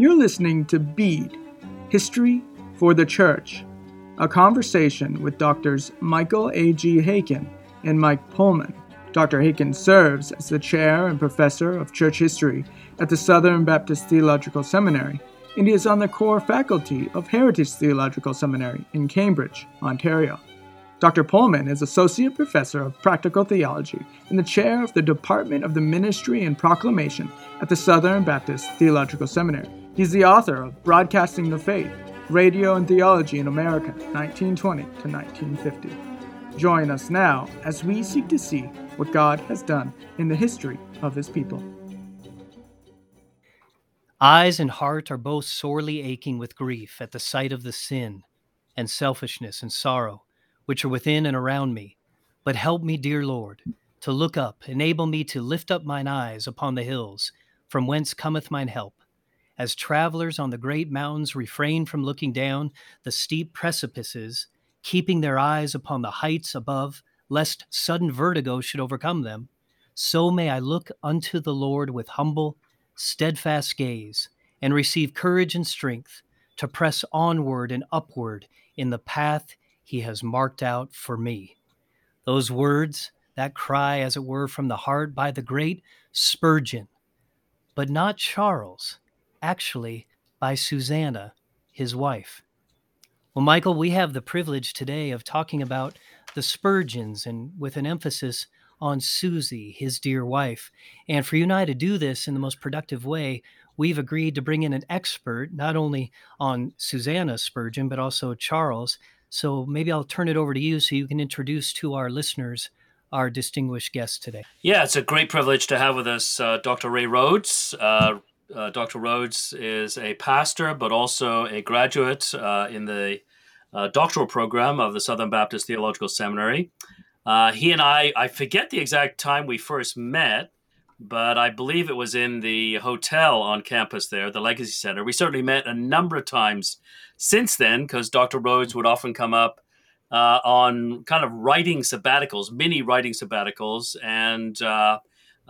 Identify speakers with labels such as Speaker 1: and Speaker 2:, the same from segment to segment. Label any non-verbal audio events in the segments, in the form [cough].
Speaker 1: You're listening to Bede History for the Church, a conversation with Doctors Michael A.G. Haykin and Mike Pohlman. Dr. Haykin serves as the chair and professor of church history at the Southern Baptist Theological Seminary, and he is on the core faculty of Heritage Theological Seminary in Cambridge, Ontario. Dr. Pohlman is Associate Professor of Practical Theology and the Chair of the Department of the Ministry and Proclamation at the Southern Baptist Theological Seminary. He's the author of Broadcasting the Faith Radio and Theology in America, 1920 to 1950. Join us now as we seek to see what God has done in the history of His people.
Speaker 2: Eyes and heart are both sorely aching with grief at the sight of the sin and selfishness and sorrow which are within and around me. But help me, dear Lord, to look up, enable me to lift up mine eyes upon the hills, from whence cometh mine help. As travelers on the great mountains refrain from looking down the steep precipices, keeping their eyes upon the heights above, lest sudden vertigo should overcome them, so may I look unto the Lord with humble, steadfast gaze, and receive courage and strength to press onward and upward in the path he has marked out for me. Those words, that cry, as it were, from the heart by the great Spurgeon, but not Charles, actually by Susanna, his wife. Well, Michael, we have the privilege today of talking about the Spurgeons and with an emphasis on Susie, his dear wife. And for you and I to do this in the most productive way, we've agreed to bring in an expert, not only on Susanna Spurgeon, but also Charles, so maybe I'll turn it over to you so you can introduce to our listeners our distinguished guest today.
Speaker 3: Yeah, it's a great privilege to have with us uh, Dr. Ray Rhodes. Uh, uh, Dr. Rhodes is a pastor, but also a graduate uh, in the uh, doctoral program of the Southern Baptist Theological Seminary. Uh, he and I, I forget the exact time we first met, but I believe it was in the hotel on campus there, the Legacy Center. We certainly met a number of times since then because Dr. Rhodes would often come up uh, on kind of writing sabbaticals, mini writing sabbaticals, and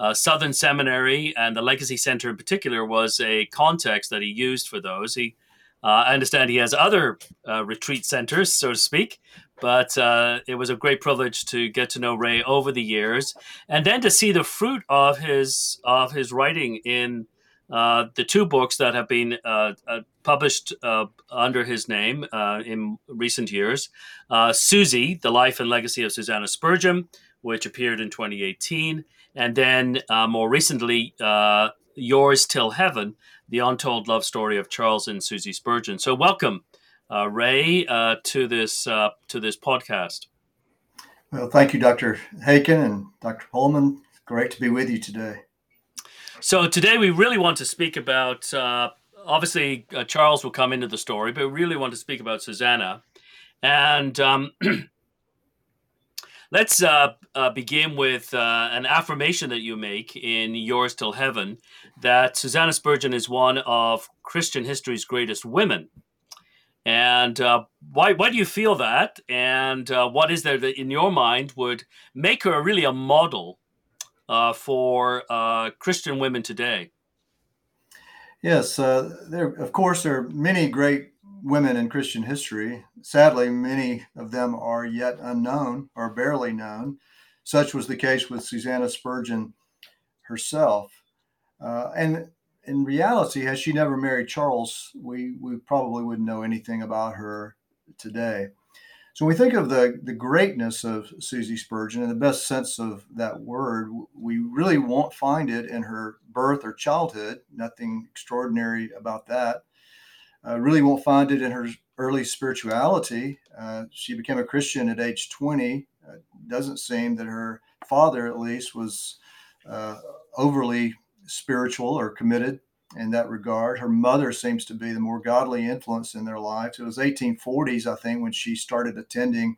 Speaker 3: uh, Southern Seminary and the Legacy Center in particular was a context that he used for those. He, uh, I understand he has other uh, retreat centers, so to speak, but uh, it was a great privilege to get to know Ray over the years, and then to see the fruit of his of his writing in uh, the two books that have been uh, published under his name in recent years Susie, The Life and Legacy of Susanna Spurgeon, which appeared in 2018, and then more recently, Yours Till Heaven, The Untold Love Story of Charles and Susie Spurgeon. So, welcome uh, Ray uh, to this uh, to this podcast.
Speaker 4: Well, thank you, Dr. Haykin and Dr. Pohlman. Great to be with you today.
Speaker 3: So today we really want to speak about. Uh, obviously, uh, Charles will come into the story, but we really want to speak about Susanna, and. Um, [clears throat] Let's uh, uh, begin with uh, an affirmation that you make in Yours Till Heaven that Susanna Spurgeon is one of Christian history's greatest women. And uh, why why do you feel that? And uh, what is there that in your mind would make her really a model uh, for Christian women today?
Speaker 4: Yes, there of course there are many great women in Christian history. Sadly, many of them are yet unknown or barely known. Such was the case with Susanna Spurgeon herself. Uh, and in reality, had she never married Charles, we, we probably wouldn't know anything about her today. So when we think of the, the greatness of Susie Spurgeon in the best sense of that word, we really won't find it in her birth or childhood. Nothing extraordinary about that. Uh, really won't find it in her early spirituality. Uh, she became a Christian at age 20. Uh, doesn't seem that her father, at least, was uh, overly spiritual or committed in that regard. Her mother seems to be the more godly influence in their lives. It was 1840s, I think, when she started attending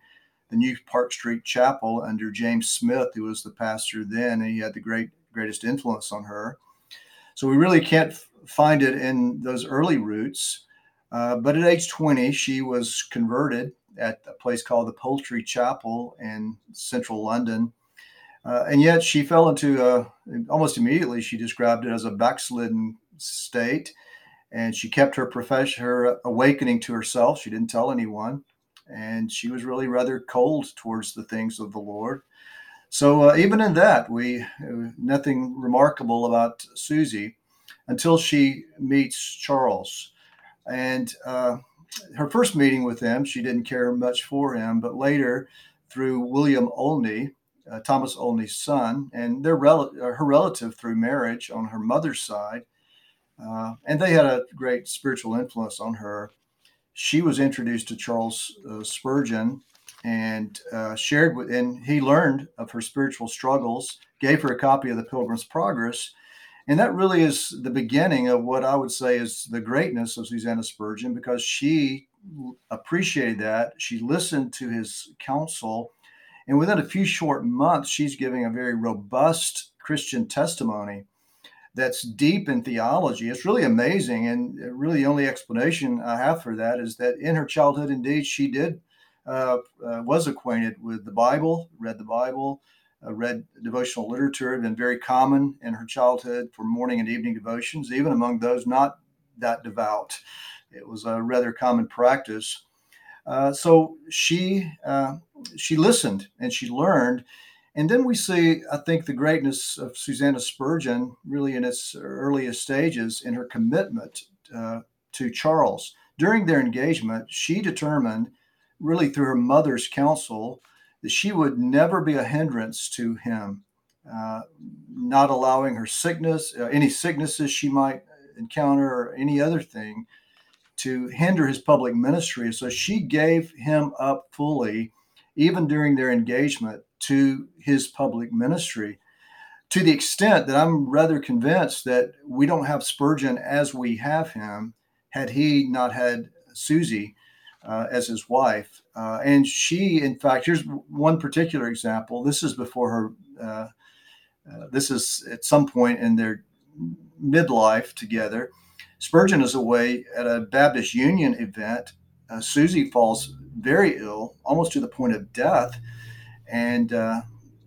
Speaker 4: the new Park Street Chapel under James Smith, who was the pastor then, and he had the great greatest influence on her. So we really can't find it in those early roots. Uh, but at age 20, she was converted at a place called the Poultry Chapel in central London. Uh, and yet she fell into a, almost immediately, she described it as a backslidden state. and she kept her profession, her awakening to herself. She didn't tell anyone, and she was really rather cold towards the things of the Lord. So uh, even in that, we nothing remarkable about Susie until she meets Charles, and uh, her first meeting with him, she didn't care much for him, but later, through William Olney, uh, Thomas Olney's son, and their rel- uh, her relative through marriage on her mother's side, uh, and they had a great spiritual influence on her. She was introduced to Charles uh, Spurgeon and uh, shared with, and he learned of her spiritual struggles, gave her a copy of the Pilgrim's Progress, and that really is the beginning of what I would say is the greatness of Susanna Spurgeon because she appreciated that. She listened to his counsel. And within a few short months, she's giving a very robust Christian testimony that's deep in theology. It's really amazing. And really, the only explanation I have for that is that in her childhood, indeed, she did. Uh, uh, was acquainted with the Bible, read the Bible, uh, read devotional literature, had been very common in her childhood for morning and evening devotions, even among those not that devout. It was a rather common practice. Uh, so she uh, she listened and she learned, and then we see, I think, the greatness of Susanna Spurgeon really in its earliest stages in her commitment uh, to Charles. During their engagement, she determined, really through her mother's counsel, that she would never be a hindrance to him, uh, not allowing her sickness, uh, any sicknesses she might encounter, or any other thing to hinder his public ministry. So she gave him up fully, even during their engagement, to his public ministry. To the extent that I'm rather convinced that we don't have Spurgeon as we have him had he not had Susie uh, as his wife. Uh, and she, in fact, here's one particular example. This is before her, uh, uh, this is at some point in their midlife together. Spurgeon is away at a Baptist Union event. Uh, Susie falls very ill, almost to the point of death. And uh,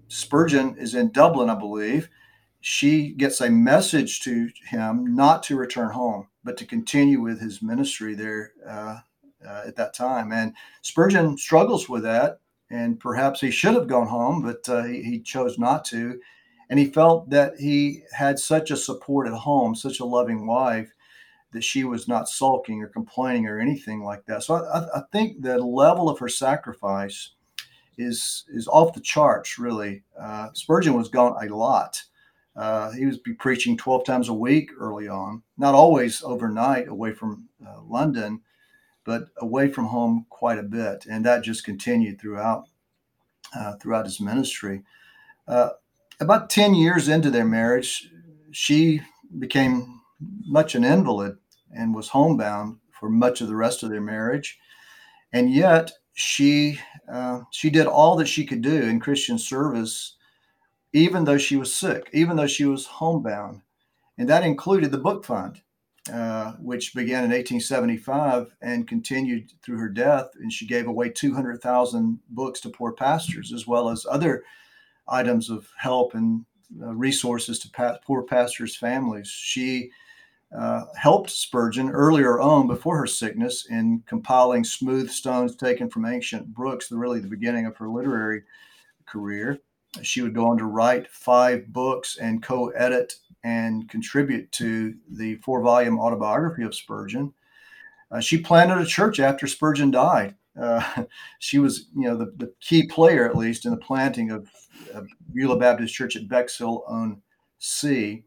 Speaker 4: Spurgeon is in Dublin, I believe. She gets a message to him not to return home, but to continue with his ministry there uh, at that time. And Spurgeon struggles with that, and perhaps he should have gone home, but uh, he, he, chose not to. And he felt that he had such a support at home, such a loving wife, that she was not sulking or complaining or anything like that. So I, I think the level of her sacrifice is is off the charts, really. Uh, Spurgeon was gone a lot. Uh, he was be preaching 12 times a week early on, not always overnight away from uh, London, but away from home quite a bit, and that just continued throughout uh, throughout his ministry. Uh, about ten years into their marriage, she became much an invalid and was homebound for much of the rest of their marriage, and yet she uh, she did all that she could do in Christian service, even though she was sick, even though she was homebound, and that included the book fund. Uh, which began in 1875 and continued through her death. And she gave away 200,000 books to poor pastors, as well as other items of help and uh, resources to pa- poor pastors' families. She uh, helped Spurgeon earlier on, before her sickness, in compiling smooth stones taken from ancient brooks, really the beginning of her literary career. She would go on to write five books and co edit and contribute to the four volume autobiography of Spurgeon. Uh, she planted a church after Spurgeon died. Uh, [laughs] she was, you know, the, the, key player, at least, in the planting of, of Beulah Baptist Church at Bexhill on Sea.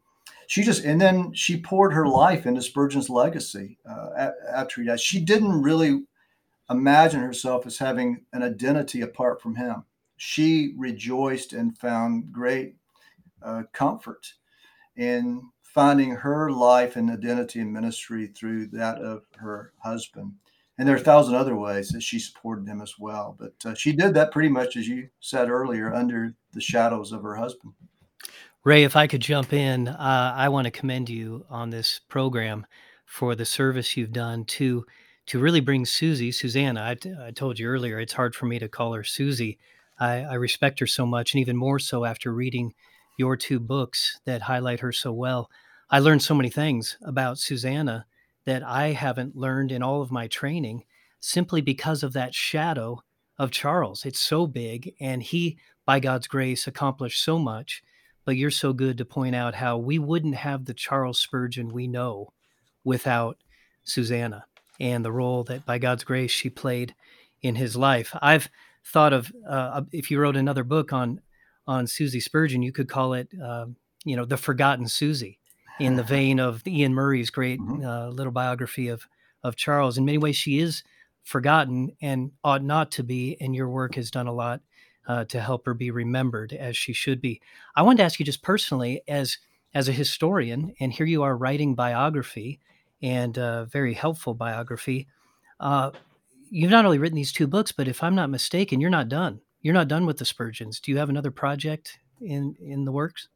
Speaker 4: She just, and then she poured her life into Spurgeon's legacy uh, after he died. She didn't really imagine herself as having an identity apart from him. She rejoiced and found great uh, comfort in finding her life and identity and ministry through that of her husband. And there are a thousand other ways that she supported him as well. But uh, she did that pretty much, as you said earlier, under the shadows of her husband.
Speaker 2: Ray, if I could jump in, uh, I want to commend you on this program for the service you've done to to really bring Susie, Susanna. I, t- I told you earlier, it's hard for me to call her Susie. I, I respect her so much, and even more so after reading your two books that highlight her so well. I learned so many things about Susanna that I haven't learned in all of my training simply because of that shadow of Charles. It's so big, and he, by God's grace, accomplished so much. But you're so good to point out how we wouldn't have the Charles Spurgeon we know without Susanna and the role that, by God's grace, she played in his life. I've thought of uh, if you wrote another book on on Susie Spurgeon, you could call it, uh, you know, the Forgotten Susie, in the [laughs] vein of Iain Murray's great mm-hmm. uh, little biography of of Charles. In many ways, she is forgotten and ought not to be. And your work has done a lot uh, to help her be remembered as she should be. I wanted to ask you just personally, as as a historian, and here you are writing biography and uh, very helpful biography. You've not only written these two books, but if I'm not mistaken, you're not done. You're not done with the Spurgeons. Do you have another project in in the works?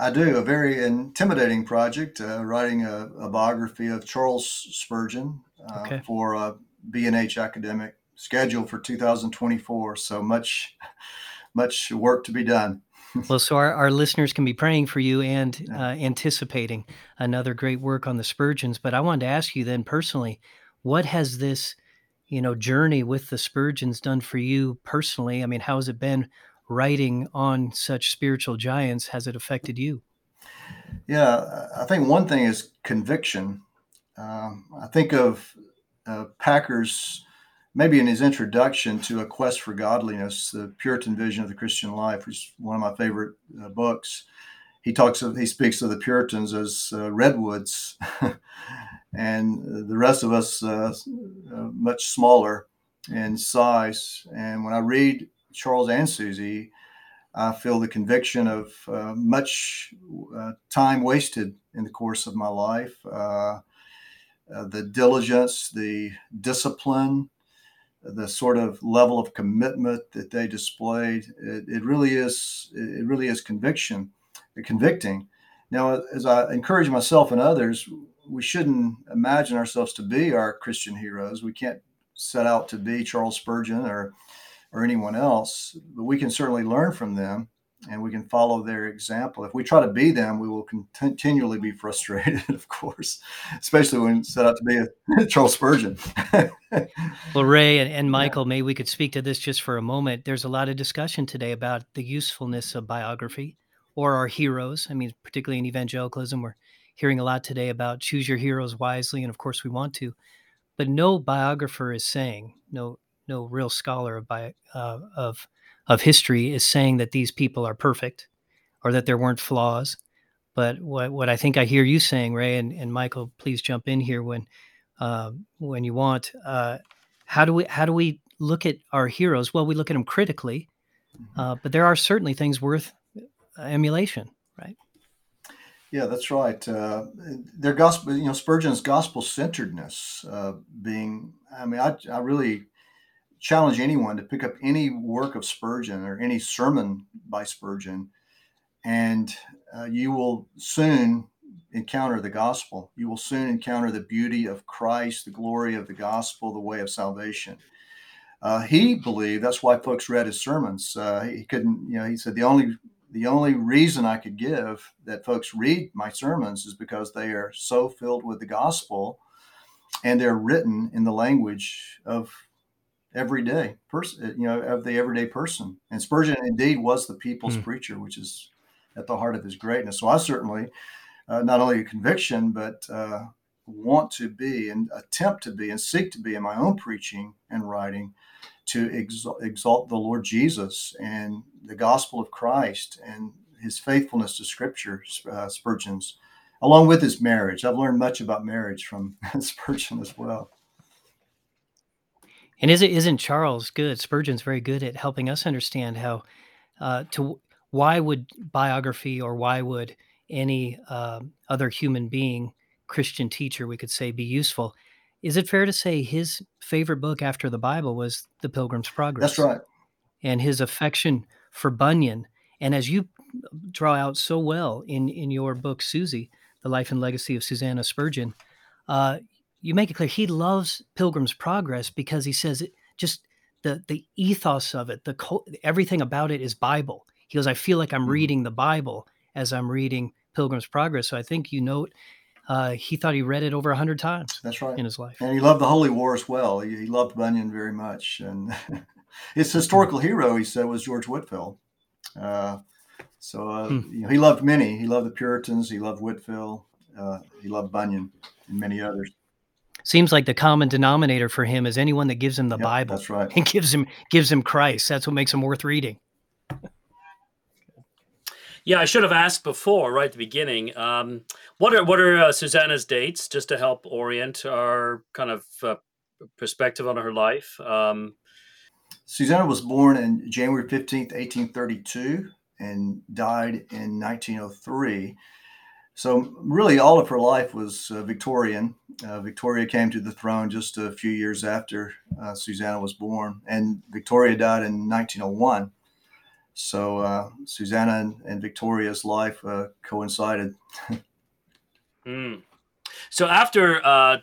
Speaker 4: I do a very intimidating project, uh, writing a, a, biography of Charles Spurgeon uh, okay. for uh, B&H academic schedule for 2024. So much, much work to be done. [laughs]
Speaker 2: well, so our, our listeners can be praying for you and uh, anticipating another great work on the Spurgeons. But I wanted to ask you then personally, what has this, you know, journey with the Spurgeons done for you personally? I mean, how has it been writing on such spiritual giants? Has it affected you?
Speaker 4: Yeah, I think one thing is conviction. Um, I think of uh, Packer's, maybe in his introduction to A Quest for Godliness, the Puritan vision of the Christian life, which is one of my favorite uh, books. He talks of, he speaks of the Puritans as uh, redwoods, [laughs] and the rest of us uh, uh, much smaller in size. And when I read Charles and Susie, I feel the conviction of uh, much uh, time wasted in the course of my life. Uh, uh, the diligence, the discipline, the sort of level of commitment that they displayed. It, it really is. It really is conviction, convicting. Now, as I encourage myself and others, we shouldn't imagine ourselves to be our Christian heroes. We can't set out to be Charles Spurgeon or or anyone else, but we can certainly learn from them and we can follow their example. If we try to be them, we will continually be frustrated, [laughs] of course, especially when set out to be a [laughs] Charles Spurgeon. [laughs]
Speaker 2: well, Ray and, and Michael, yeah. maybe we could speak to this just for a moment. There's a lot of discussion today about the usefulness of biography or our heroes. I mean, particularly in evangelicalism, we're hearing a lot today about choose your heroes wisely, and of course we want to. But no biographer is saying, no, no real scholar of bio, uh, of of history is saying that these people are perfect or that there weren't flaws. But what, what I think I hear you saying, Ray, and, and Michael, please jump in here when uh, when you want. Uh, how do we how do we look at our heroes? Well, we look at them critically, mm-hmm. uh, but there are certainly things worth emulation, right?
Speaker 4: Yeah, that's right. Uh, their gospel, you know, Spurgeon's gospel centeredness uh, being. I mean, I, I really challenge anyone to pick up any work of Spurgeon or any sermon by Spurgeon, and uh, you will soon encounter the gospel. You will soon encounter the beauty of Christ, the glory of the gospel, the way of salvation. Uh, he believed that's why folks read his sermons. Uh, he couldn't, you know, he said the only the only reason I could give that folks read my sermons is because they are so filled with the gospel and they're written in the language of everyday person, you know, of the everyday person. And Spurgeon indeed was the people's mm. preacher, which is at the heart of his greatness. So I certainly, uh, not only a conviction, but uh, want to be and attempt to be and seek to be in my own preaching and writing to exalt, the Lord Jesus and the gospel of Christ and his faithfulness to Scripture, uh, Spurgeon's, along with his marriage. I've learned much about marriage from [laughs] Spurgeon as well.
Speaker 2: And is it isn't Charles good? Spurgeon's very good at helping us understand how uh, to why would biography or why would any uh, other human being, Christian teacher, we could say, be useful. Is it fair to say his favorite book after the Bible was The Pilgrim's Progress?
Speaker 4: That's right.
Speaker 2: And his affection for Bunyan, and as you draw out so well in in your book, Susie, The Life and Legacy of Susanna Spurgeon, uh, you make it clear he loves Pilgrim's Progress because he says it just the the ethos of it, the everything about it is Bible. He goes, I feel like I'm mm-hmm. reading the Bible as I'm reading Pilgrim's Progress. So I think you note uh, he thought he read it over a hundred times.
Speaker 4: That's right.
Speaker 2: In his life,
Speaker 4: and he loved the Holy War as well. He, he loved Bunyan very much, and [laughs] his historical hero, he said, was George Whitefield. Uh, so uh, hmm. you know, he loved many. He loved the Puritans. He loved Whitefield. Uh, he loved Bunyan and many others.
Speaker 2: Seems like the common denominator for him is anyone that gives him the
Speaker 4: yep,
Speaker 2: Bible.
Speaker 4: That's right.
Speaker 2: And gives him gives him Christ. That's what makes him worth reading.
Speaker 3: Yeah, I should have asked before, right at the beginning. Um, what are what are uh, Susanna's dates, just to help orient our kind of uh, perspective on her life? Um,
Speaker 4: Susanna was born in January fifteenth, eighteen thirty-two, and died in nineteen oh three. So really, all of her life was uh, Victorian. Uh, Victoria came to the throne just a few years after uh, Susanna was born, and Victoria died in 1901. So uh, Susanna and, and, Victoria's life uh, coincided. [laughs]
Speaker 3: mm. So after uh,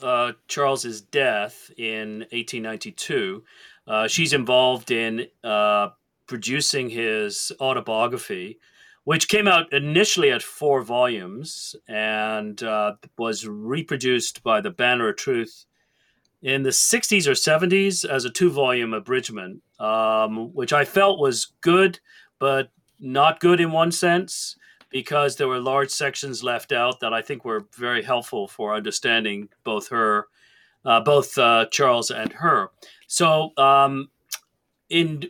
Speaker 3: uh, Charles's death in 1892, uh, she's involved in uh, producing his autobiography, which came out initially at four volumes and was reproduced by the Banner of Truth in the 60s or 70s as a two volume abridgment, um, which I felt was good, but not good in one sense because there were large sections left out that I think were very helpful for understanding both her, uh, both uh, Charles and her. So, um, in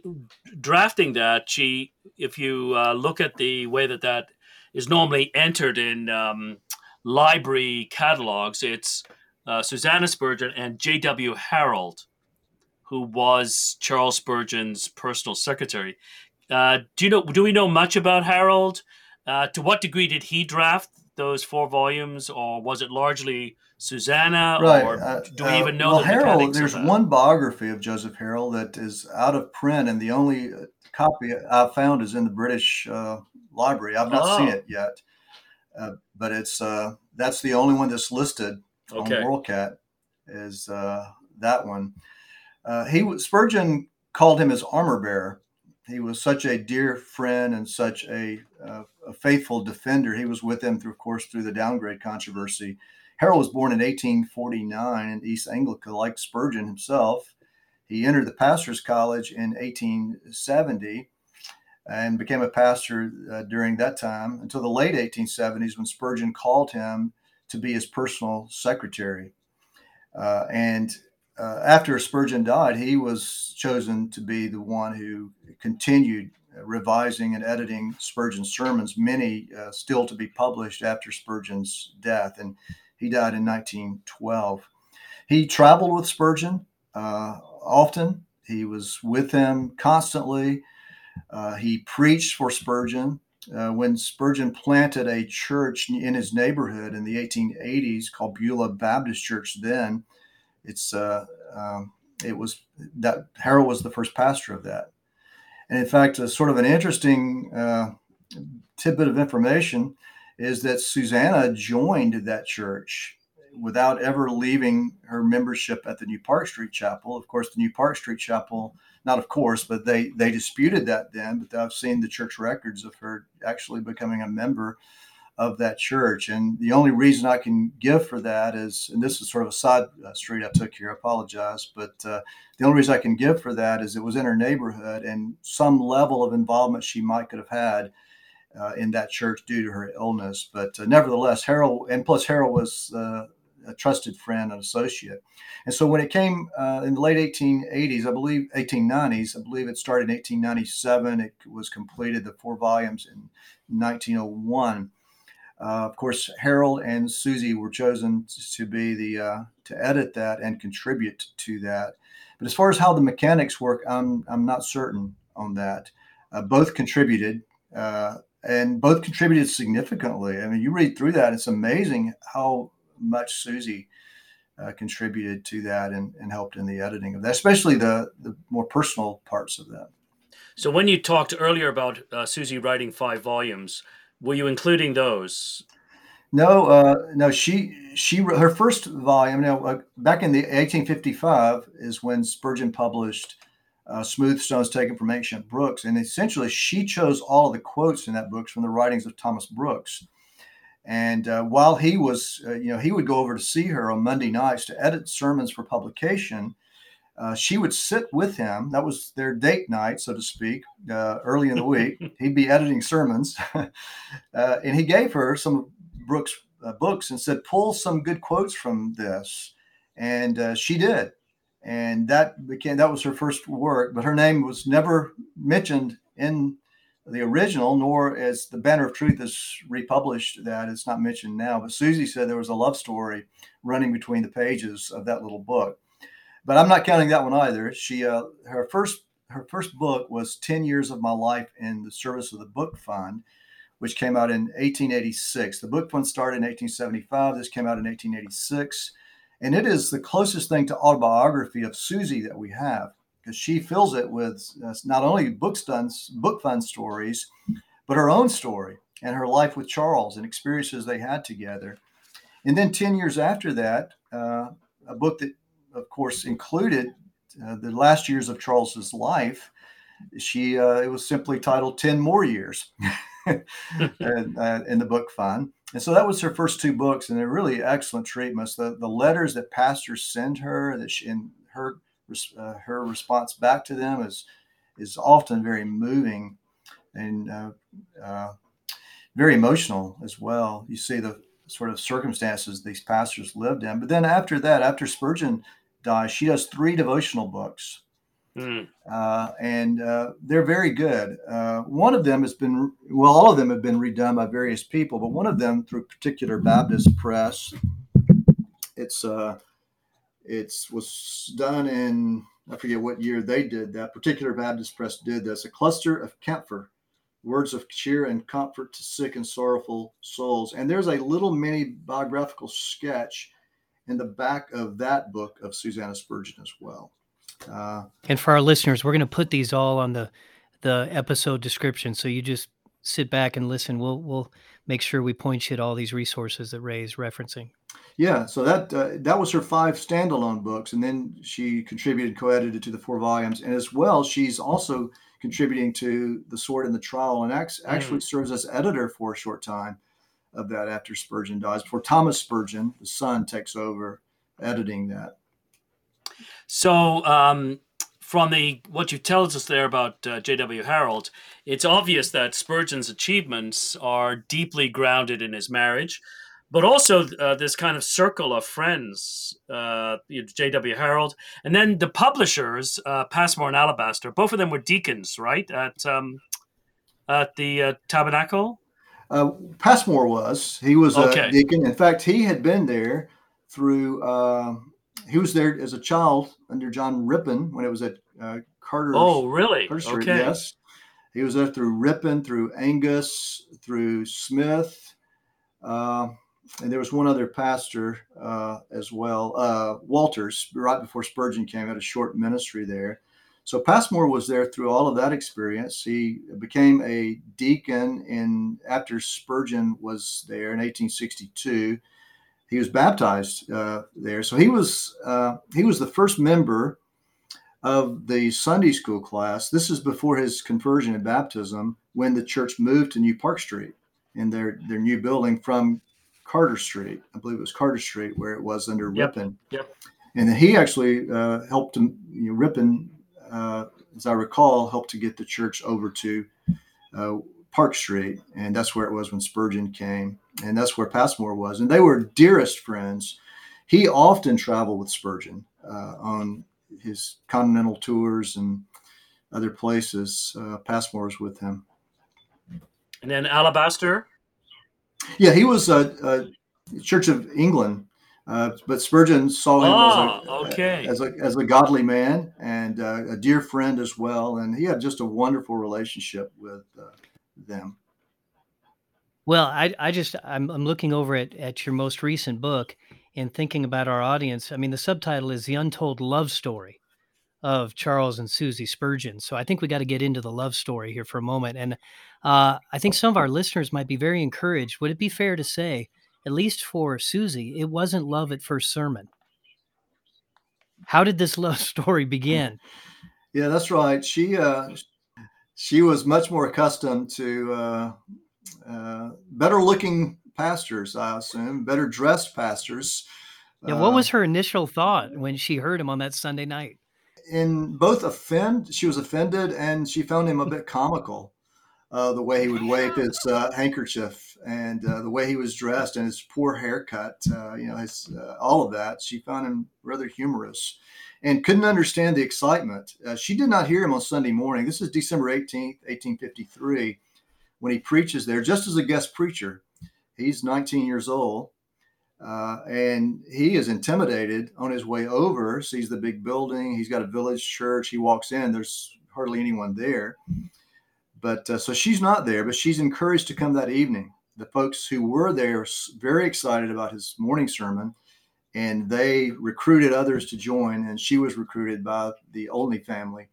Speaker 3: drafting that, she, if you uh, look at the way that that is normally entered in um, library catalogs, it's uh, Susanna Spurgeon and J.W. Harrald, who was Charles Spurgeon's personal secretary. Uh, do you know? Do we know much about Harrald? Uh, to what degree did he draft those four volumes, or was it largely Susanna?
Speaker 4: Right.
Speaker 3: Or
Speaker 4: uh,
Speaker 3: do we even know?
Speaker 4: well,
Speaker 3: the
Speaker 4: Harrald. There's one biography of Joseph Harrald that is out of print, and the only uh, copy I've found is in the British uh, Library. I've not oh. seen it yet, but it's that's the only one that's listed okay. on WorldCat is uh, that one. Uh, he Spurgeon called him his armor bearer. He was such a dear friend and such a, uh, a faithful defender. He was with him, through, of course, through the downgrade controversy. Harrald was born in 1849 in East Anglia, like Spurgeon himself. He entered the pastor's college in 1870 and became a pastor uh, during that time until the late 1870s when Spurgeon called him to be his personal secretary. Uh, and uh, after Spurgeon died, he was chosen to be the one who continued revising and editing Spurgeon's sermons, many uh, still to be published after Spurgeon's death. And he died in 1912. He traveled with Spurgeon uh, often, he was with him constantly. Uh, he preached for Spurgeon uh, when Spurgeon planted a church in his neighborhood in the 1880s called Beulah Baptist Church. Then it's uh, um, it was that Harrald was the first pastor of that. And in fact, a sort of an interesting uh, tidbit of information is that Susanna joined that church without ever leaving her membership at the New Park Street Chapel. Of course, the New Park Street Chapel not of course, but they they disputed that then. But I've seen the church records of her actually becoming a member of that church. And the only reason I can give for that is, and this is sort of a side uh, street I took here. I apologize, but uh, the only reason I can give for that is it was in her neighborhood and some level of involvement she might could have had. Uh, in that church due to her illness, but uh, nevertheless, Harrald and plus Harrald was uh, a trusted friend and associate. And so when it came uh, in the late 1880s, I believe 1890s, I believe it started in 1897. It was completed, the four volumes in 1901. Uh, of course, Harrald and Susie were chosen to be the uh, to edit that and contribute to that. But as far as how the mechanics work, I'm I'm not certain on that. Uh, both contributed, uh, and both contributed significantly. I mean, you read through that; it's amazing how much Susie uh, contributed to that and, and helped in the editing of that, especially the, the more personal parts of that.
Speaker 3: So, when you talked earlier about uh, Susie writing five volumes, were you including those?
Speaker 4: No, uh, no. She she her first volume. Now, uh, back in the 1855 is when Spurgeon published uh, "Smooth Stones Taken from Ancient Brooks," and essentially she chose all of the quotes in that book from the writings of Thomas Brooks And uh, while he was, uh, you know, he would go over to see her on Monday nights to edit sermons for publication. Uh, she would sit with him. That was their date night, so to speak, uh, early in the [laughs] week. He'd be editing sermons. [laughs] Uh, and he gave her some Brooks uh, books and said, pull some good quotes from this. And she did. And that became, that was her first work, but her name was never mentioned in the original, nor as the Banner of Truth is republished. That it's not mentioned now. But Susie said there was a love story running between the pages of that little book. But I'm not counting that one either. She uh, her first her first book was 10 years of my life in the service of the book fund which came out in 1886 the book fund started in 1875 this came out in 1886 and it is the closest thing to autobiography of susie that we have because she fills it with uh, not only book stunts, book fun stories, but her own story and her life with Charles and experiences they had together. And then 10 years after that, uh, a book that, of course, included uh, the last years of Charles's life. She uh, it was simply titled 10 More Years [laughs] in, uh, in the book Fun. And so that was her first two books, and they're really excellent treatments. The, the letters that pastors send her, that she, in her uh, her response back to them is is often very moving and uh, uh, very emotional as well. You see the sort of circumstances these pastors lived in. But then after that, after Spurgeon dies, she does three devotional books. Mm. Uh, and uh, they're very good. Uh, one of them has been, well, all of them have been redone by various people, but one of them through particular Baptist press. It's uh, it was done in, I forget what year they did that. Particular Baptist Press did this. A cluster of camphire, words of cheer and comfort to sick and sorrowful souls. And there's a little mini biographical sketch in the back of that book of Susanna Spurgeon as well.
Speaker 2: Uh, and for our listeners, we're going to put these all on the the episode description, so you just sit back and listen. We'll we'll make sure we point you to all these resources that Ray's referencing.
Speaker 4: Yeah, so that uh, that was her five standalone books, and then she contributed, co-edited to the four volumes, and as well, she's also contributing to the Sword and the Trowel, and actually mm. serves as editor for a short time of that after Spurgeon dies, before Thomas Spurgeon, the son, takes over editing that.
Speaker 3: So, um, from the what you tells us there about uh, J.W. Harrald, it's obvious that Spurgeon's achievements are deeply grounded in his marriage but also uh, this kind of circle of friends, uh, J.W. Harrald, and then the publishers, uh, Passmore and Alabaster. Both of them were deacons, right, at um, at the uh, Tabernacle.
Speaker 4: Uh, Passmore was. He was okay. a deacon. In fact, he had been there through. Uh, he was there as a child under John Rippon when it was at uh, Carter.
Speaker 3: Oh, really?
Speaker 4: Carter Street, okay. Yes. He was there through Rippon, through Angus, through Smith. Uh, and there was one other pastor uh, as well, uh, Walters, right before Spurgeon came, had a short ministry there. So Passmore was there through all of that experience. He became a deacon in after Spurgeon was there in 1862. He was baptized uh, there, so he was uh, he was the first member of the Sunday school class. This is before his conversion and baptism, when the church moved to New Park Street in their their new building from Carter Street. I believe it was Carter Street where it was under yep. Rippon.
Speaker 3: Yep.
Speaker 4: And he actually uh, helped him, you know, Rippon, uh, as I recall, helped to get the church over to uh, Park Street. And that's where it was when Spurgeon came. And that's where Passmore was. And they were dearest friends. He often traveled with Spurgeon uh, on his continental tours and other places. Uh, Passmore was with him.
Speaker 3: And then Alabaster?
Speaker 4: Yeah, he was a, a Church of England, uh, but Spurgeon saw him oh, as, a, ah, okay. as, a, as a godly man and uh, a dear friend as well, and he had just a wonderful relationship with uh, them.
Speaker 2: Well, I, I just I'm, I'm looking over at, at your most recent book and thinking about our audience. I mean, the subtitle is "The Untold Love Story." of Charles and Susie Spurgeon. So I think we got to get into the love story here for a moment. And uh, I think some of our listeners might be very encouraged. Would it be fair to say, at least for Susie, it wasn't love at first sermon? How did this [laughs] love story begin?
Speaker 4: Yeah, that's right. She uh, she was much more accustomed to uh, uh, better looking pastors, I assume, better dressed pastors.
Speaker 2: Yeah, what was
Speaker 4: Uh,
Speaker 2: her initial thought when she heard him on that Sunday night?
Speaker 4: in both offend, she was offended, and she found him a bit comical. Uh, the way he would wave his uh, handkerchief and uh, the way he was dressed and his poor haircut, uh, you know, his, uh, all of that. She found him rather humorous and couldn't understand the excitement. Uh, she did not hear him on Sunday morning. This is December 18th, 1853, when he preaches there just as a guest preacher. He's 19 years old. Uh, and he is intimidated on his way over, sees the big building. He's got a village church. He walks in, there's hardly anyone there. But uh, so she's not there, but she's encouraged to come that evening. The folks who were there are very excited about his morning sermon, and they recruited others to join. And she was recruited by the Olney family,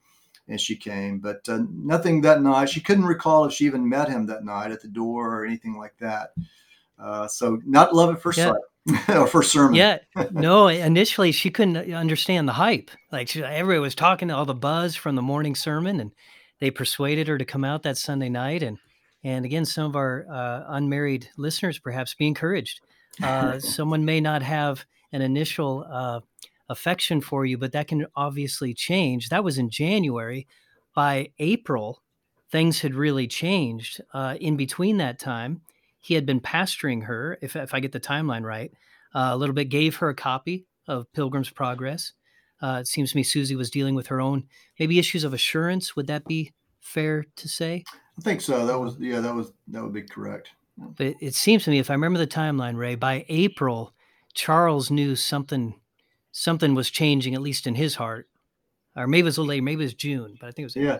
Speaker 4: and she came. But uh, nothing that night. She couldn't recall if she even met him that night at the door or anything like that. Uh, so not love at first
Speaker 2: Yeah.
Speaker 4: sight [laughs] or first sermon.
Speaker 2: Yeah, [laughs] no. Initially, she couldn't understand the hype. Like she, everybody was talking, to all the buzz from the morning sermon, and they persuaded her to come out that Sunday night. And and again, some of our uh, unmarried listeners perhaps be encouraged. Uh, [laughs] someone may not have an initial uh, affection for you, but that can obviously change. That was in January. By April, things had really changed. Uh, in between that time, he had been pastoring her, if, if I get the timeline right, uh, a little bit, gave her a copy of Pilgrim's Progress. Uh, it seems to me Susie was dealing with her own maybe issues of assurance. Would that be fair to say?
Speaker 4: I think so. That was yeah, that was that would be correct.
Speaker 2: But it, it seems to me, if I remember the timeline, Ray, by April, Charles knew something something was changing, at least in his heart. Or maybe it was a little late, maybe it was June, but I think it was
Speaker 4: Yeah.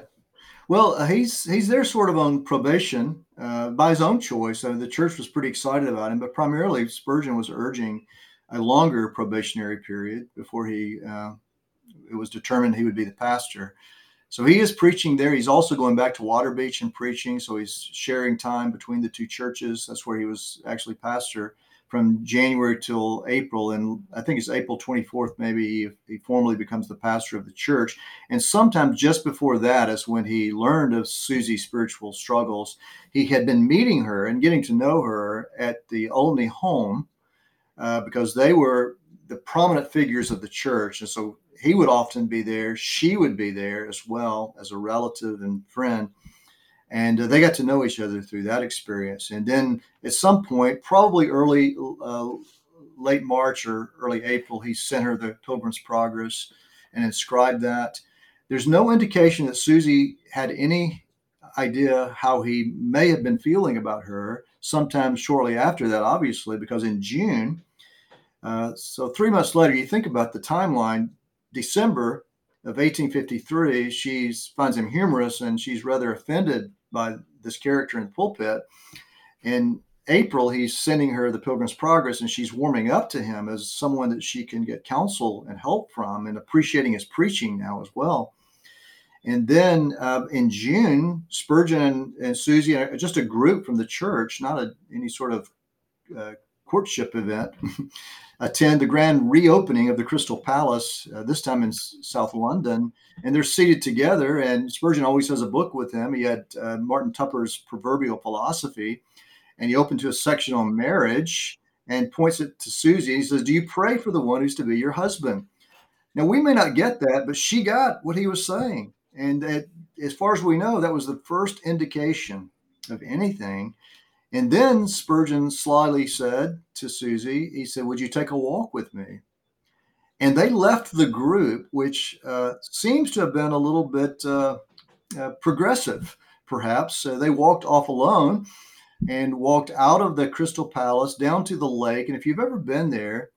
Speaker 4: Well, uh, he's he's there sort of on probation uh, by his own choice. Mean, the church was pretty excited about him, but primarily Spurgeon was urging a longer probationary period before he uh, it was determined he would be the pastor. So he is preaching there. He's also going back to Waterbeach and preaching. So he's sharing time between the two churches. That's where he was actually pastor from January till April. And I think it's April 24th, maybe he, formally becomes the pastor of the church. And sometime just before that is when he learned of Susie's spiritual struggles. He had been meeting her and getting to know her at the Olney home uh, because they were the prominent figures of the church. And so he would often be there. She would be there as well as a relative and friend. And uh, they got to know each other through that experience. And then at some point, probably early, uh, late March or early April, he sent her the Pilgrim's Progress and inscribed that. There's no indication that Susie had any idea how he may have been feeling about her sometime shortly after that, obviously, because in June, uh, so three months later, you think about the timeline, December of 1853, she finds him humorous and she's rather offended by this character in the pulpit. In April, he's sending her the Pilgrim's Progress and she's warming up to him as someone that she can get counsel and help from and appreciating his preaching now as well. And then uh, in June, Spurgeon and, and Susie, just a group from the church, not a, any sort of uh, courtship event, [laughs] attend the grand reopening of the Crystal Palace, uh, this time in South London. And they're seated together. And Spurgeon always has a book with him. He had uh, Martin Tupper's Proverbial Philosophy, and he opened to a section on marriage and points it to Susie. He says, Do you pray for the one who's to be your husband? Now, we may not get that, but she got what he was saying. And as far as we know, that was the first indication of anything. And then Spurgeon slyly said to Susie, he said, Would you take a walk with me? And they left the group, which uh, seems to have been a little bit uh, uh, progressive, perhaps. Uh, they walked off alone and walked out of the Crystal Palace down to the lake. And if you've ever been there,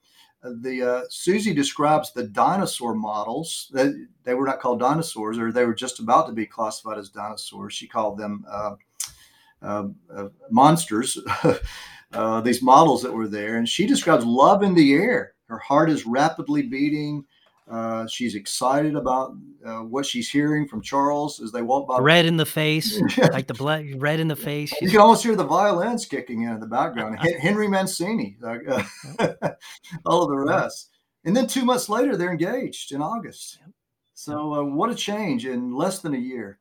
Speaker 4: uh, the uh, Susie describes the dinosaur models. That they were not called dinosaurs, or they were just about to be classified as dinosaurs. She called them uh, uh, monsters. [laughs] uh, these models that were there, and she describes love in the air. Her heart is rapidly beating. Uh, she's excited about uh, what she's hearing from Charles as they walk by.
Speaker 2: red in the face, [laughs] like the blood, red in the face.
Speaker 4: You can almost hear the violins kicking in in the background. [laughs] Henry Mancini, like, uh, all of the rest. And then two months later, they're engaged in August. So, uh, what a change in less than a year.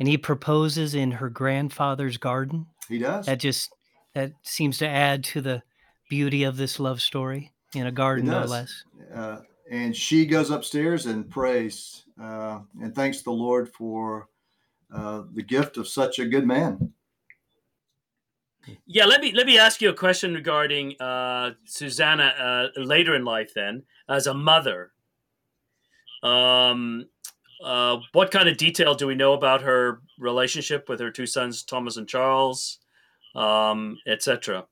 Speaker 2: And he proposes in her grandfather's garden.
Speaker 4: He does.
Speaker 2: That just that seems to add to the beauty of this love story in a garden, no less.
Speaker 4: Uh, and she goes upstairs and prays uh, and thanks the Lord for uh, the gift of such a good man.
Speaker 3: Yeah, let me let me ask you a question regarding uh, Susanna uh, later in life. Then, as a mother, um, uh, what kind of detail do we know about her relationship with her two sons, Thomas and Charles, um, etc.?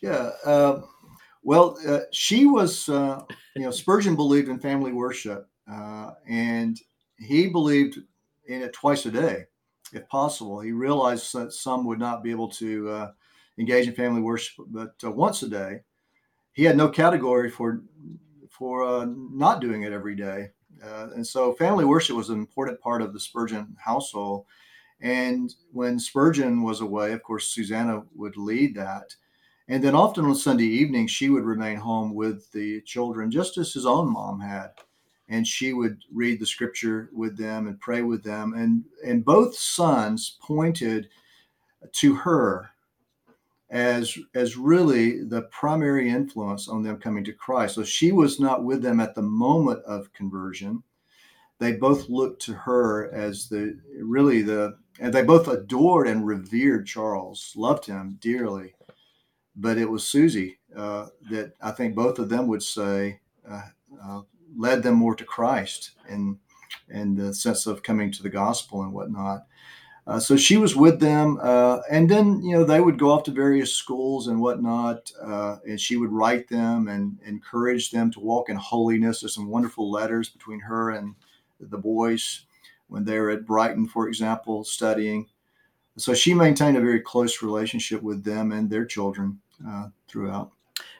Speaker 4: Yeah, uh, well, uh, she was, uh, you know, Spurgeon believed in family worship, uh, and he believed in it twice a day, if possible. He realized that some would not be able to engage in family worship, but once a day. He had no category for for not doing it every day, uh, and so family worship was an important part of the Spurgeon household. And when Spurgeon was away, of course, Susanna would lead that. And then often on Sunday evening, she would remain home with the children, just as his own mom had and she would read the scripture with them and pray with them and and both sons pointed to her as as really the primary influence on them coming to Christ. So she was not with them at the moment of conversion. They both looked to her as the really the and they both adored and revered Charles, loved him dearly. But it was Susie uh, that I think both of them would say uh, uh, led them more to Christ and and the sense of coming to the gospel and whatnot. Uh, so she was with them, uh, and then you know they would go off to various schools and whatnot, uh, and she would write them and encourage them to walk in holiness. There's some wonderful letters between her and the boys when they were at Brighton, for example, studying. So she maintained a very close relationship with them and their children uh, throughout.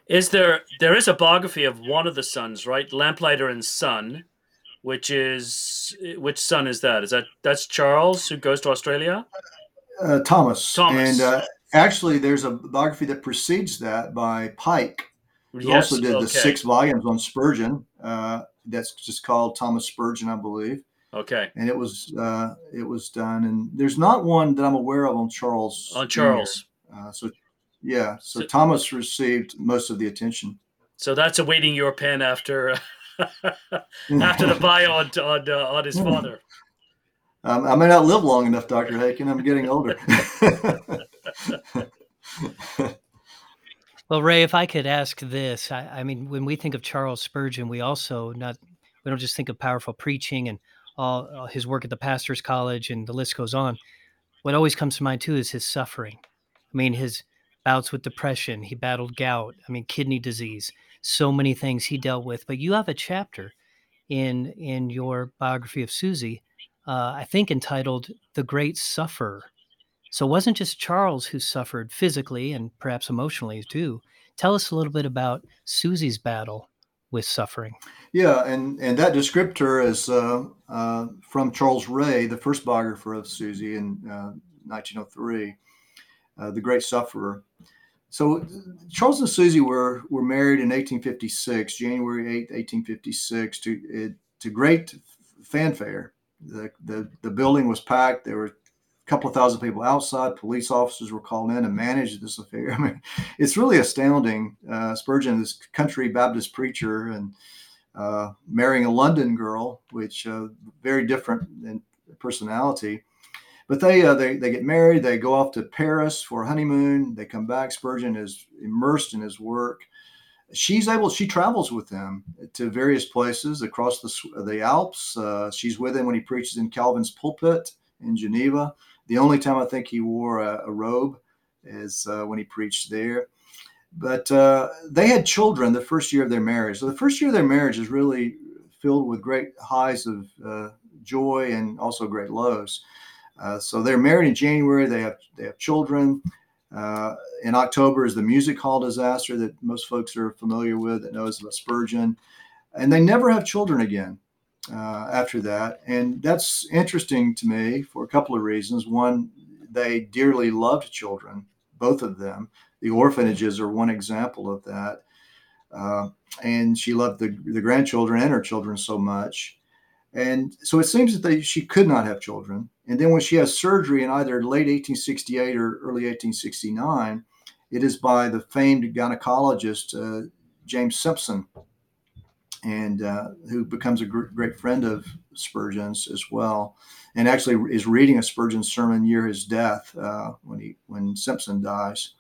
Speaker 3: Is there there is a biography of one of the sons, right? Lamplighter and Son, which is which son is that? Is that that's Charles who goes to Australia?
Speaker 4: Uh, Thomas.
Speaker 3: Thomas.
Speaker 4: And uh, actually, there's a biography that precedes that by Pike. He yes, also did okay. the six volumes on Spurgeon. Uh, that's just called Thomas Spurgeon, I believe.
Speaker 3: Okay.
Speaker 4: And it was uh, it was done, and there's not one that I'm aware of on Charles.
Speaker 3: On Charles.
Speaker 4: Uh, so yeah. So, so, Thomas received most of the attention.
Speaker 3: So that's awaiting your pen after [laughs] after the bio on on, uh, on his father.
Speaker 4: Um, I may not live long enough, Doctor Haykin. I'm getting older. [laughs]
Speaker 2: well, Ray, if I could ask this, I, I, mean, when we think of Charles Spurgeon, we also not we don't just think of powerful preaching and all, all his work at the Pastors College, and the list goes on. What always comes to mind too is his suffering. I mean, his bouts with depression. He battled gout. I mean, kidney disease. So many things he dealt with. But you have a chapter in in your biography of Susie, uh, I think entitled "The Great Sufferer." So it wasn't just Charles who suffered physically and perhaps emotionally too. Tell us a little bit about Susie's battle with suffering.
Speaker 4: Yeah, and and that descriptor is uh, uh, from Charles Ray, the first biographer of Susie in 1903, uh, uh, the Great Sufferer. So Charles and Susie were were married in 1856, January 8, 1856, to to great fanfare. The, the the building was packed. There were a couple of thousand people outside. Police officers were called in and managed this affair. [laughs] I mean, it's really astounding. Uh, Spurgeon, this country Baptist preacher, and uh, marrying a London girl, which uh, very different in personality. But they, uh, they they get married. They go off to Paris for a honeymoon. They come back. Spurgeon is immersed in his work. She's able. She travels with him to various places across the the Alps. Uh, she's with him when he preaches in Calvin's pulpit in Geneva. The only time I think he wore a, a robe is uh, when he preached there. But uh, they had children the first year of their marriage. So the first year of their marriage is really filled with great highs of uh, joy and also great lows. Uh, so they're married in January. They have they have children. Uh, in October is the music hall disaster that most folks are familiar with that knows about Spurgeon, and they never have children again uh, after that. And that's interesting to me for a couple of reasons. One, they dearly loved children, both of them. The orphanages are one example of that. Uh, and she loved the, the grandchildren and her children so much. And so it seems that they, she could not have children. And then when she has surgery in either late 1868 or early 1869, It is by the famed gynecologist uh, James Simpson, and uh, who becomes a gr- great friend of Spurgeon's as well, and actually is reading a Spurgeon sermon near his death uh, when he when Simpson dies.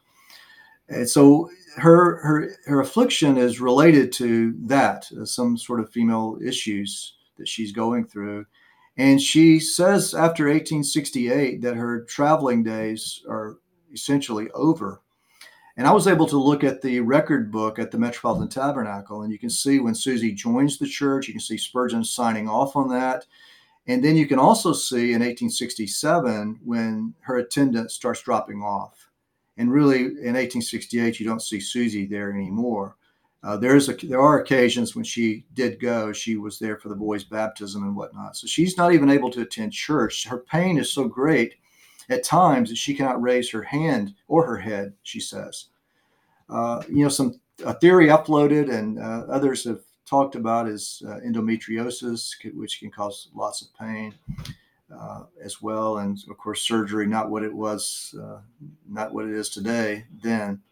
Speaker 4: And so her her her affliction is related to that, uh, some sort of female issues that she's going through. And she says after 1868 that her traveling days are essentially over. And I was able to look at the record book at the Metropolitan Tabernacle, and you can see when Susie joins the church, you can see Spurgeon signing off on that. And then you can also see in 1867 when her attendance starts dropping off. And really, in 1868, you don't see Susie there anymore. Uh, there's a, there are occasions when she did go. She was there for the boys' baptism and whatnot. So she's not even able to attend church. Her pain is so great at times that she cannot raise her hand or her head. She says, uh, you know, some a theory uploaded and uh, others have talked about is uh, endometriosis, which can cause lots of pain. Uh, as well, and of course, surgery not what it was, uh, not what it is today. Then,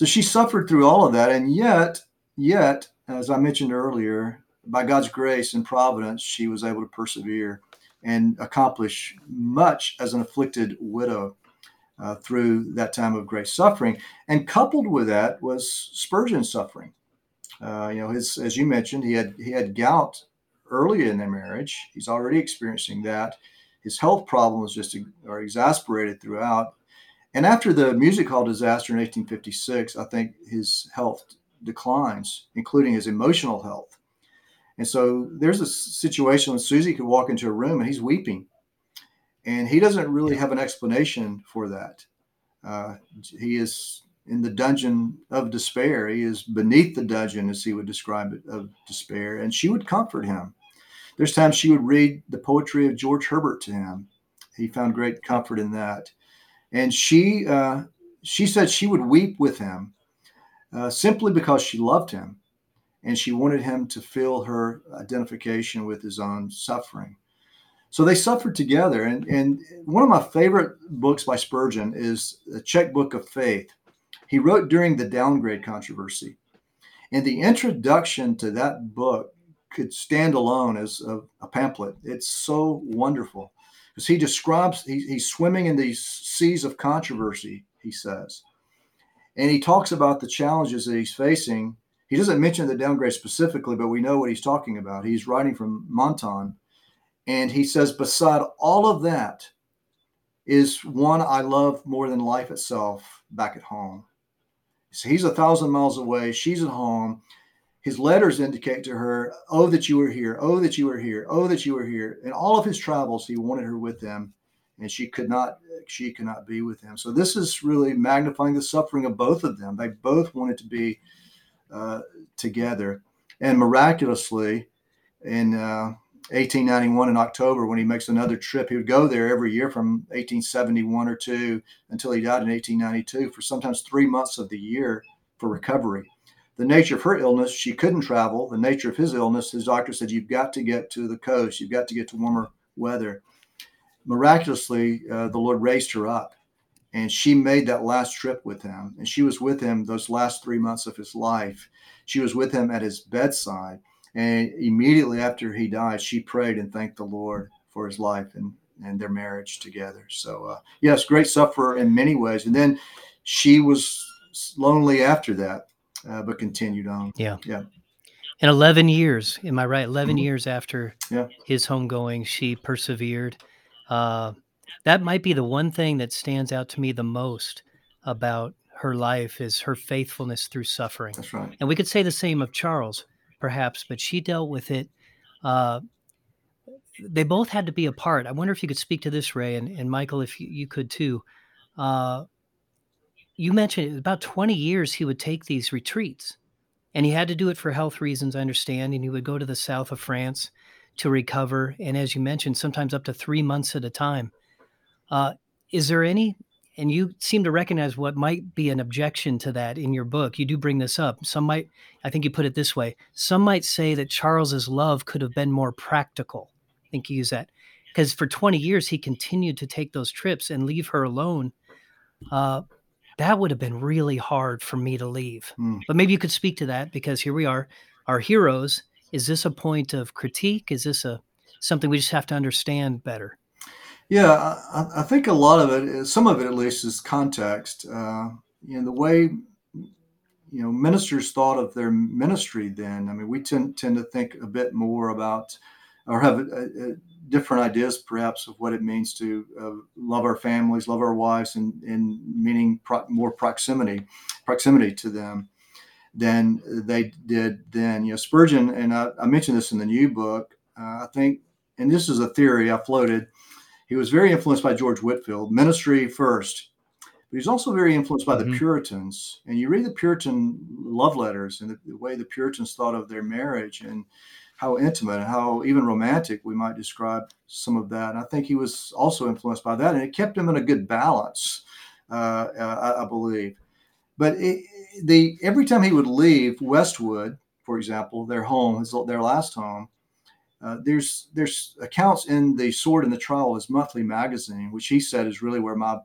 Speaker 4: so she suffered through all of that, and yet, yet, as I mentioned earlier, by God's grace and providence, she was able to persevere and accomplish much as an afflicted widow uh, through that time of great suffering. And coupled with that was Spurgeon's suffering. Uh, you know, his as you mentioned, he had he had gout early in their marriage. He's already experiencing that. His health problems just are exasperated throughout. And after the music hall disaster in 1856, I think his health declines, including his emotional health. And so there's a situation when Susie could walk into a room and he's weeping. And he doesn't really have an explanation for that. Uh, he is in the dungeon of despair. He is beneath the dungeon, as he would describe it, of despair. And she would comfort him. There's times she would read the poetry of George Herbert to him. He found great comfort in that and she uh, she said she would weep with him uh, simply because she loved him and she wanted him to feel her identification with his own suffering. So they suffered together. And, and one of my favorite books by Spurgeon is The Checkbook of Faith. He wrote during the downgrade controversy. And the introduction to that book could stand alone as a, a pamphlet. It's so wonderful because he describes he, he's swimming in these seas of controversy he says. And he talks about the challenges that he's facing. He doesn't mention the downgrade specifically but we know what he's talking about. He's writing from Menton and he says beside all of that is one i love more than life itself back at home. So he's a thousand miles away. She's at home his letters indicate to her, Oh, that you were here. Oh, that you were here. Oh, that you were here. In all of his travels, he wanted her with him, and she could not, she could not be with him. So this is really magnifying the suffering of both of them. They both wanted to be uh, together. And miraculously, in uh, 1891 in October, when he makes another trip, he would go there every year from 1871 or two until he died in 1892 for sometimes three months of the year for recovery the nature of her illness, she couldn't travel. The nature of his illness, his doctor said, You've got to get to the coast, you've got to get to warmer weather. Miraculously, uh, the Lord raised her up and she made that last trip with him. And she was with him those last three months of his life. She was with him at his bedside. And immediately after he died, she prayed and thanked the Lord for his life and, and their marriage together. So, uh, yes, great sufferer in many ways. And then she was lonely after that uh, but continued on.
Speaker 2: Yeah.
Speaker 4: Yeah.
Speaker 2: And 11 years, am I right? 11 mm-hmm. years after
Speaker 4: yeah.
Speaker 2: his homegoing, she persevered. Uh, that might be the one thing that stands out to me the most about her life is her faithfulness through suffering.
Speaker 4: That's right.
Speaker 2: And we could say the same of Charles, perhaps, but she dealt with it. Uh, they both had to be apart. I wonder if you could speak to this, Ray, and, and Michael, if you, you could too. Uh, you mentioned about 20 years he would take these retreats and he had to do it for health reasons i understand and he would go to the south of france to recover and as you mentioned sometimes up to three months at a time. Uh, is there any and you seem to recognize what might be an objection to that in your book you do bring this up some might i think you put it this way some might say that charles's love could have been more practical. I think you use that because for 20 years he continued to take those trips and leave her alone uh, that would have been really hard for me to leave.
Speaker 4: Mm.
Speaker 2: But maybe you could speak to that because here we are, our heroes. Is this a point of critique? Is this a something we just have to understand better?
Speaker 4: Yeah, I, I think a lot of it, some of it at least, is context. Uh, you know, the way you know ministers thought of their ministry then. I mean, we tend tend to think a bit more about or have a, a different ideas perhaps of what it means to uh, love our families, love our wives, and, and meaning pro- more proximity, proximity to them than they did then. You know, Spurgeon, and I, I mentioned this in the new book. Uh, I think, and this is a theory I floated. He was very influenced by George Whitefield, ministry first, but he's also very influenced by
Speaker 2: Mhm.
Speaker 4: the Puritans. And you read the Puritan love letters and the, the way the Puritans thought of their marriage and how intimate and how even romantic we might describe some of that. And I think he was also influenced by that, and it kept him in a good balance, uh, uh, I, I believe. But it, the every time he would leave Westwood, for example, their home, his, their last home, uh, there's there's accounts in the Sword and the Trowel, his monthly magazine, which he said is really where my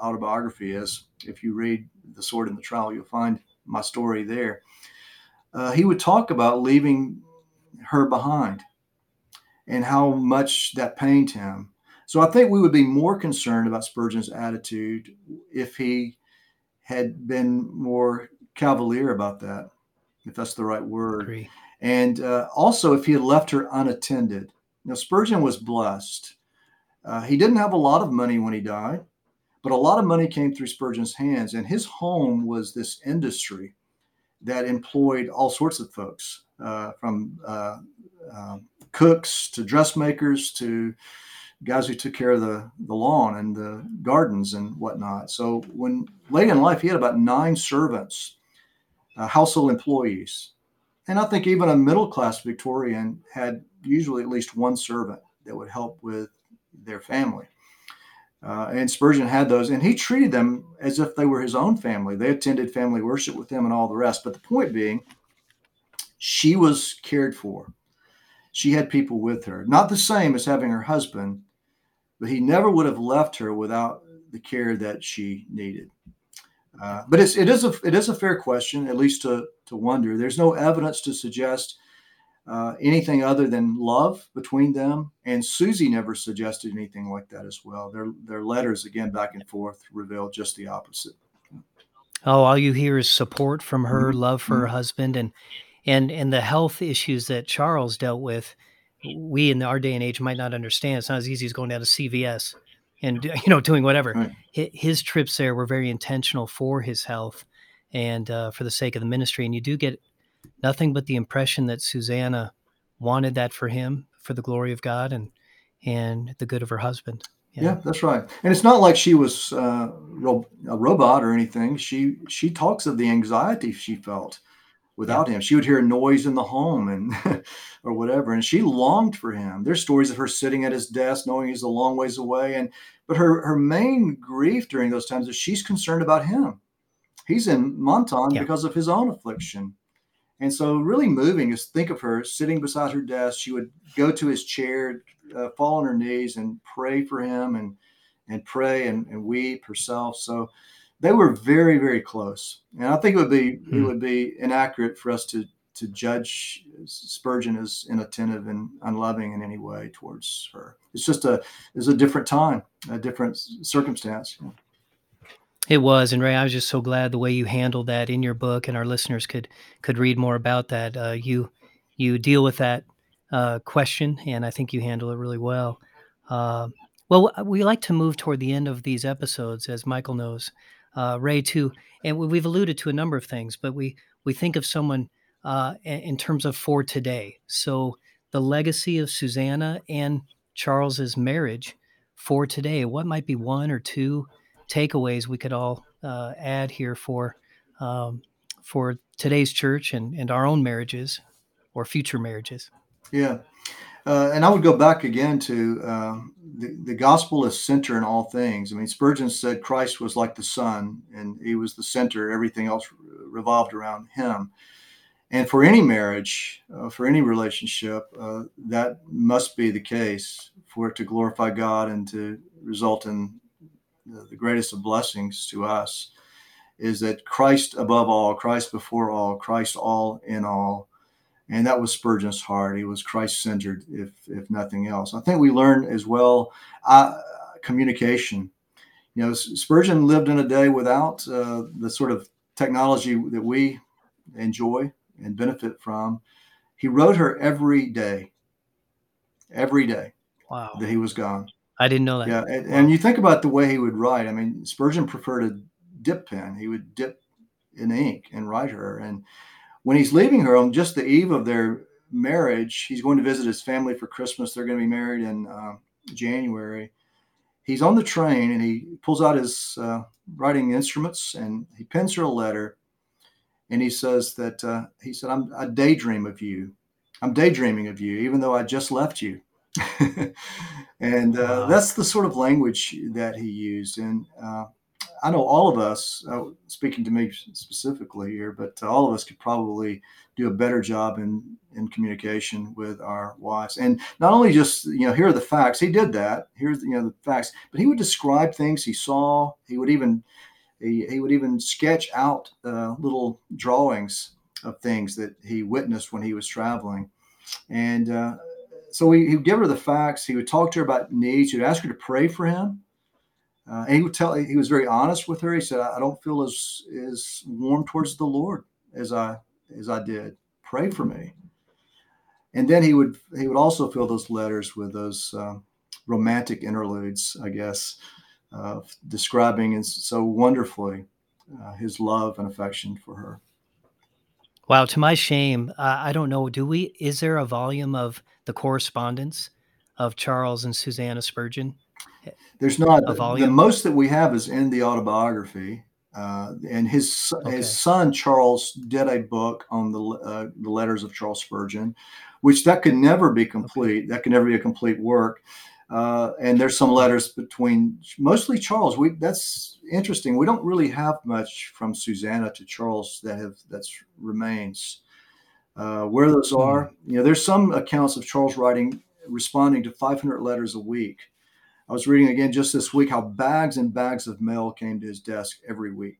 Speaker 4: autobiography is. If you read the Sword and the Trowel, you'll find my story there. Uh, he would talk about leaving her behind and how much that pained him. So I think we would be more concerned about Spurgeon's attitude if he had been more cavalier about that, if that's the right word. And uh, also, if he had left her unattended. Now, Spurgeon was blessed. Uh, he didn't have a lot of money when he died, but a lot of money came through Spurgeon's hands. And his home was this industry that employed all sorts of folks, uh, from uh, uh, cooks to dressmakers to guys who took care of the, the lawn and the gardens and whatnot. So, when late in life, he had about nine servants, uh, household employees. And I think even a middle class Victorian had usually at least one servant that would help with their family. Uh, and Spurgeon had those, and he treated them as if they were his own family. They attended family worship with him and all the rest. But the point being, she was cared for. She had people with her. Not the same as having her husband, but he never would have left her without the care that she needed. Uh, but it's, it is a it is a fair question, at least to to wonder. There's no evidence to suggest uh, anything other than love between them, and Susie never suggested anything like that as well. Their their letters again back and forth reveal just the opposite.
Speaker 2: Oh, all you hear is support from her,
Speaker 4: Mhm,
Speaker 2: love for her husband, and and and the health issues that Charles dealt with. We in our day and age might not understand. It's not as easy as going down to CVS and [laughs] you know doing whatever.
Speaker 4: Right.
Speaker 2: His trips there were very intentional for his health and uh, for the sake of the ministry. And you do get nothing but the impression that Susanna wanted that for him, for the glory of God and and the good of her husband.
Speaker 4: Yeah. that's right. And it's not like she was uh, ro- a robot or anything. She she talks of the anxiety she felt without him. She would hear a noise in the home and [laughs] or whatever, and she longed for him. There's stories of her sitting at his desk, knowing he's a long ways away, and but her her main grief during those times is she's concerned about him. He's in Menton
Speaker 2: Yeah.
Speaker 4: because of his own affliction. And so, really moving is think of her sitting beside her desk. She would go to his chair, uh, fall on her knees, and pray for him, and and pray and, and weep herself. So, they were very, very close. And I think it would be it
Speaker 2: Hmm.
Speaker 4: would be inaccurate for us to to judge Spurgeon as inattentive and unloving in any way towards her. It's just a it's a different time, a different circumstance.
Speaker 2: It was, and Ray, I was just so glad the way you handled that in your book, and our listeners could could read more about that. Uh, you you deal with that uh, question, and I think you handle it really well. Uh, well, we like to move toward the end of these episodes, as Michael knows, uh, Ray too, and we- we've alluded to a number of things, but we we think of someone uh, in terms of for today. So the legacy of Susanna and Charles's marriage for today. What might be one or two takeaways we could all uh, add here for um, for today's church and, and our own marriages or future marriages.
Speaker 4: Yeah. Uh, and I would go back again to um, the, the gospel is center in all things. I mean, Spurgeon said Christ was like the sun and he was the center, everything else revolved around him. And for any marriage, uh, for any relationship, uh, that must be the case for it to glorify God and to result in the, greatest of blessings to us. is that Christ above all, Christ before all, Christ all in all. And that was Spurgeon's heart. He was Christ centered, if, if nothing else. I think we learn as well uh, communication. You know, Spurgeon lived in a day without uh, the sort of technology that we enjoy and benefit from. He wrote her every day, every day
Speaker 2: wow.
Speaker 4: that he was gone.
Speaker 2: I didn't know that.
Speaker 4: Yeah, and, and you think about the way he would write. I mean, Spurgeon preferred a dip pen. He would dip in ink and write her. And when he's leaving her on just the eve of their marriage, he's going to visit his family for Christmas. They're going to be married in uh, January. He's on the train and he pulls out his uh, writing instruments and he pens her a letter. And he says that uh, he said, "I'm I daydream of you. I'm daydreaming of you, even though I just left you." [laughs] and uh, wow. that's the sort of language that he used. And uh, I know all of us, uh, speaking to me specifically here, but all of us could probably do a better job in in communication with our wives, and not only just you know here are the facts. He did that. Here's you know the facts, but he would describe things he saw. He would even he, he would even sketch out uh, little drawings of things that he witnessed when he was traveling, and uh, so he, he would give her the facts. He would talk to her about needs. He would ask her to pray for him. Uh, and he would tell. He was very honest with her. He said, "I don't feel as as warm towards the Lord as I as I did. Pray for me." And then he would he would also fill those letters with those uh, romantic interludes, I guess, uh, describing so wonderfully uh, his love and affection for her.
Speaker 2: Wow, to my shame, uh, I don't know. Do we? Is there a volume of the correspondence of Charles and Susanna Spurgeon?
Speaker 4: There's not a volume. the most that we have is in the autobiography, uh, and his okay. his son Charles did a book on the uh, the letters of Charles Spurgeon, which that could never be complete. Okay. That could never be a complete work. Uh, and there's some letters between mostly Charles. We that's interesting. We don't really have much from Susanna to Charles that have that's remains. Uh, where those hmm. are, you know, there's some accounts of Charles writing responding to 500 letters a week I was reading again just this week how bags and bags of mail came to his desk every week.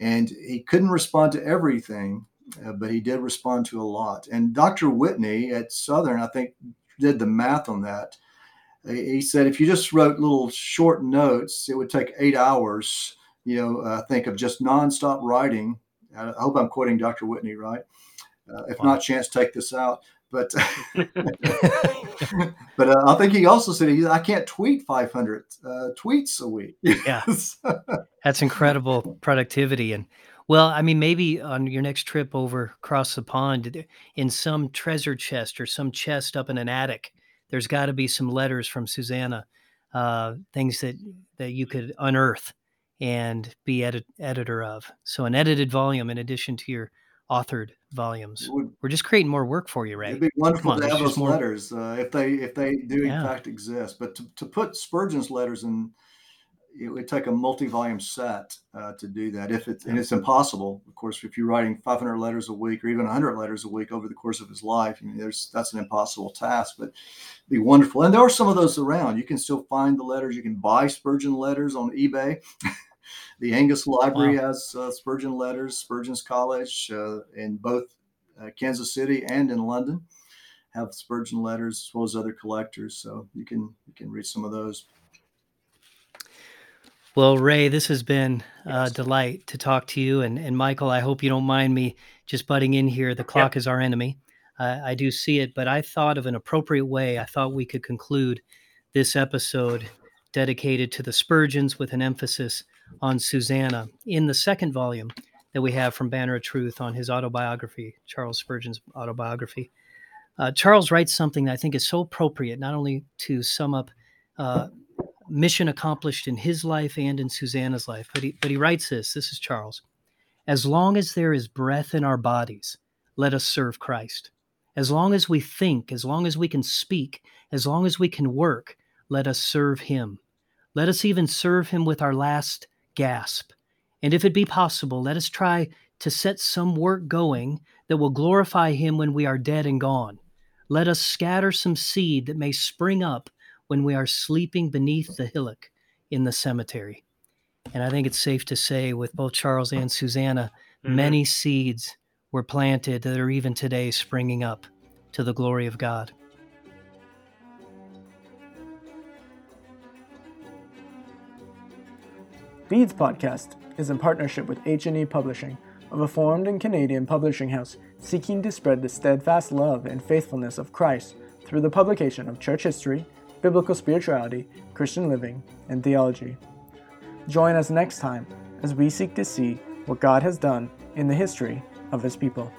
Speaker 4: And he couldn't respond to everything, uh, but he did respond to a lot. And Dr. Whitney at Southern, I think, did the math on that. He said if you just wrote little short notes, it would take eight hours, you know, I uh, think of just nonstop writing. I hope I'm quoting Dr. Whitney right. Uh, if wow. not, chance take this out. But [laughs] but uh, I think he also said he, I can't tweet 500 uh, tweets a week.
Speaker 2: yeah, [laughs] that's incredible productivity. And well, I mean, maybe on your next trip over across the pond, in some treasure chest or some chest up in an attic, there's got to be some letters from Susanna, uh, things that that you could unearth and be edit, editor of. So an edited volume in addition to your authored volumes. Would, We're just creating more work for you, right?
Speaker 4: It'd be wonderful on, to have those more... letters uh, if they if they do in fact exist. But to, to put Spurgeon's letters in, it would take a multi-volume set uh, to do that. If it's and it's impossible, of course, if you're writing 500 letters a week or even 100 letters a week over the course of his life, I mean, there's that's an impossible task. But be wonderful, and there are some of those around. You can still find the letters. You can buy Spurgeon letters on eBay. [laughs] the Angus Library wow. has uh, Spurgeon letters, Spurgeon's College uh, in both uh, Kansas City and in London have Spurgeon letters as well as other collectors. So you can you can read some of those.
Speaker 2: Well, Ray, this has been a delight to talk to you. And, and Michael, I hope you don't mind me just butting in here. The clock is our enemy. Uh, I do see it, but I thought of an appropriate way. I thought we could conclude this episode dedicated to the Spurgeons with an emphasis on Susanna in the second volume that we have from Banner of Truth on his autobiography, Charles Spurgeon's autobiography. Uh, Charles writes something that I think is so appropriate, not only to sum up uh, mission accomplished in his life and in Susanna's life, but he, but he writes this. This is Charles. As long as there is breath in our bodies, let us serve Christ. As long as we think, as long as we can speak, as long as we can work, let us serve him. Let us even serve him with our last gasp. And if it be possible, let us try to set some work going that will glorify him when we are dead and gone. Let us scatter some seed that may spring up when we are sleeping beneath the hillock in the cemetery. And I think it's safe to say, with both Charles and Susanna,
Speaker 3: Mhm.
Speaker 2: many seeds were planted that are even today springing up to the glory of God.
Speaker 1: Beads podcast is in partnership with H&E Publishing, a reformed and Canadian publishing house seeking to spread the steadfast love and faithfulness of Christ through the publication of church history, biblical spirituality, Christian living, and theology. Join us next time as we seek to see what God has done in the history of his people.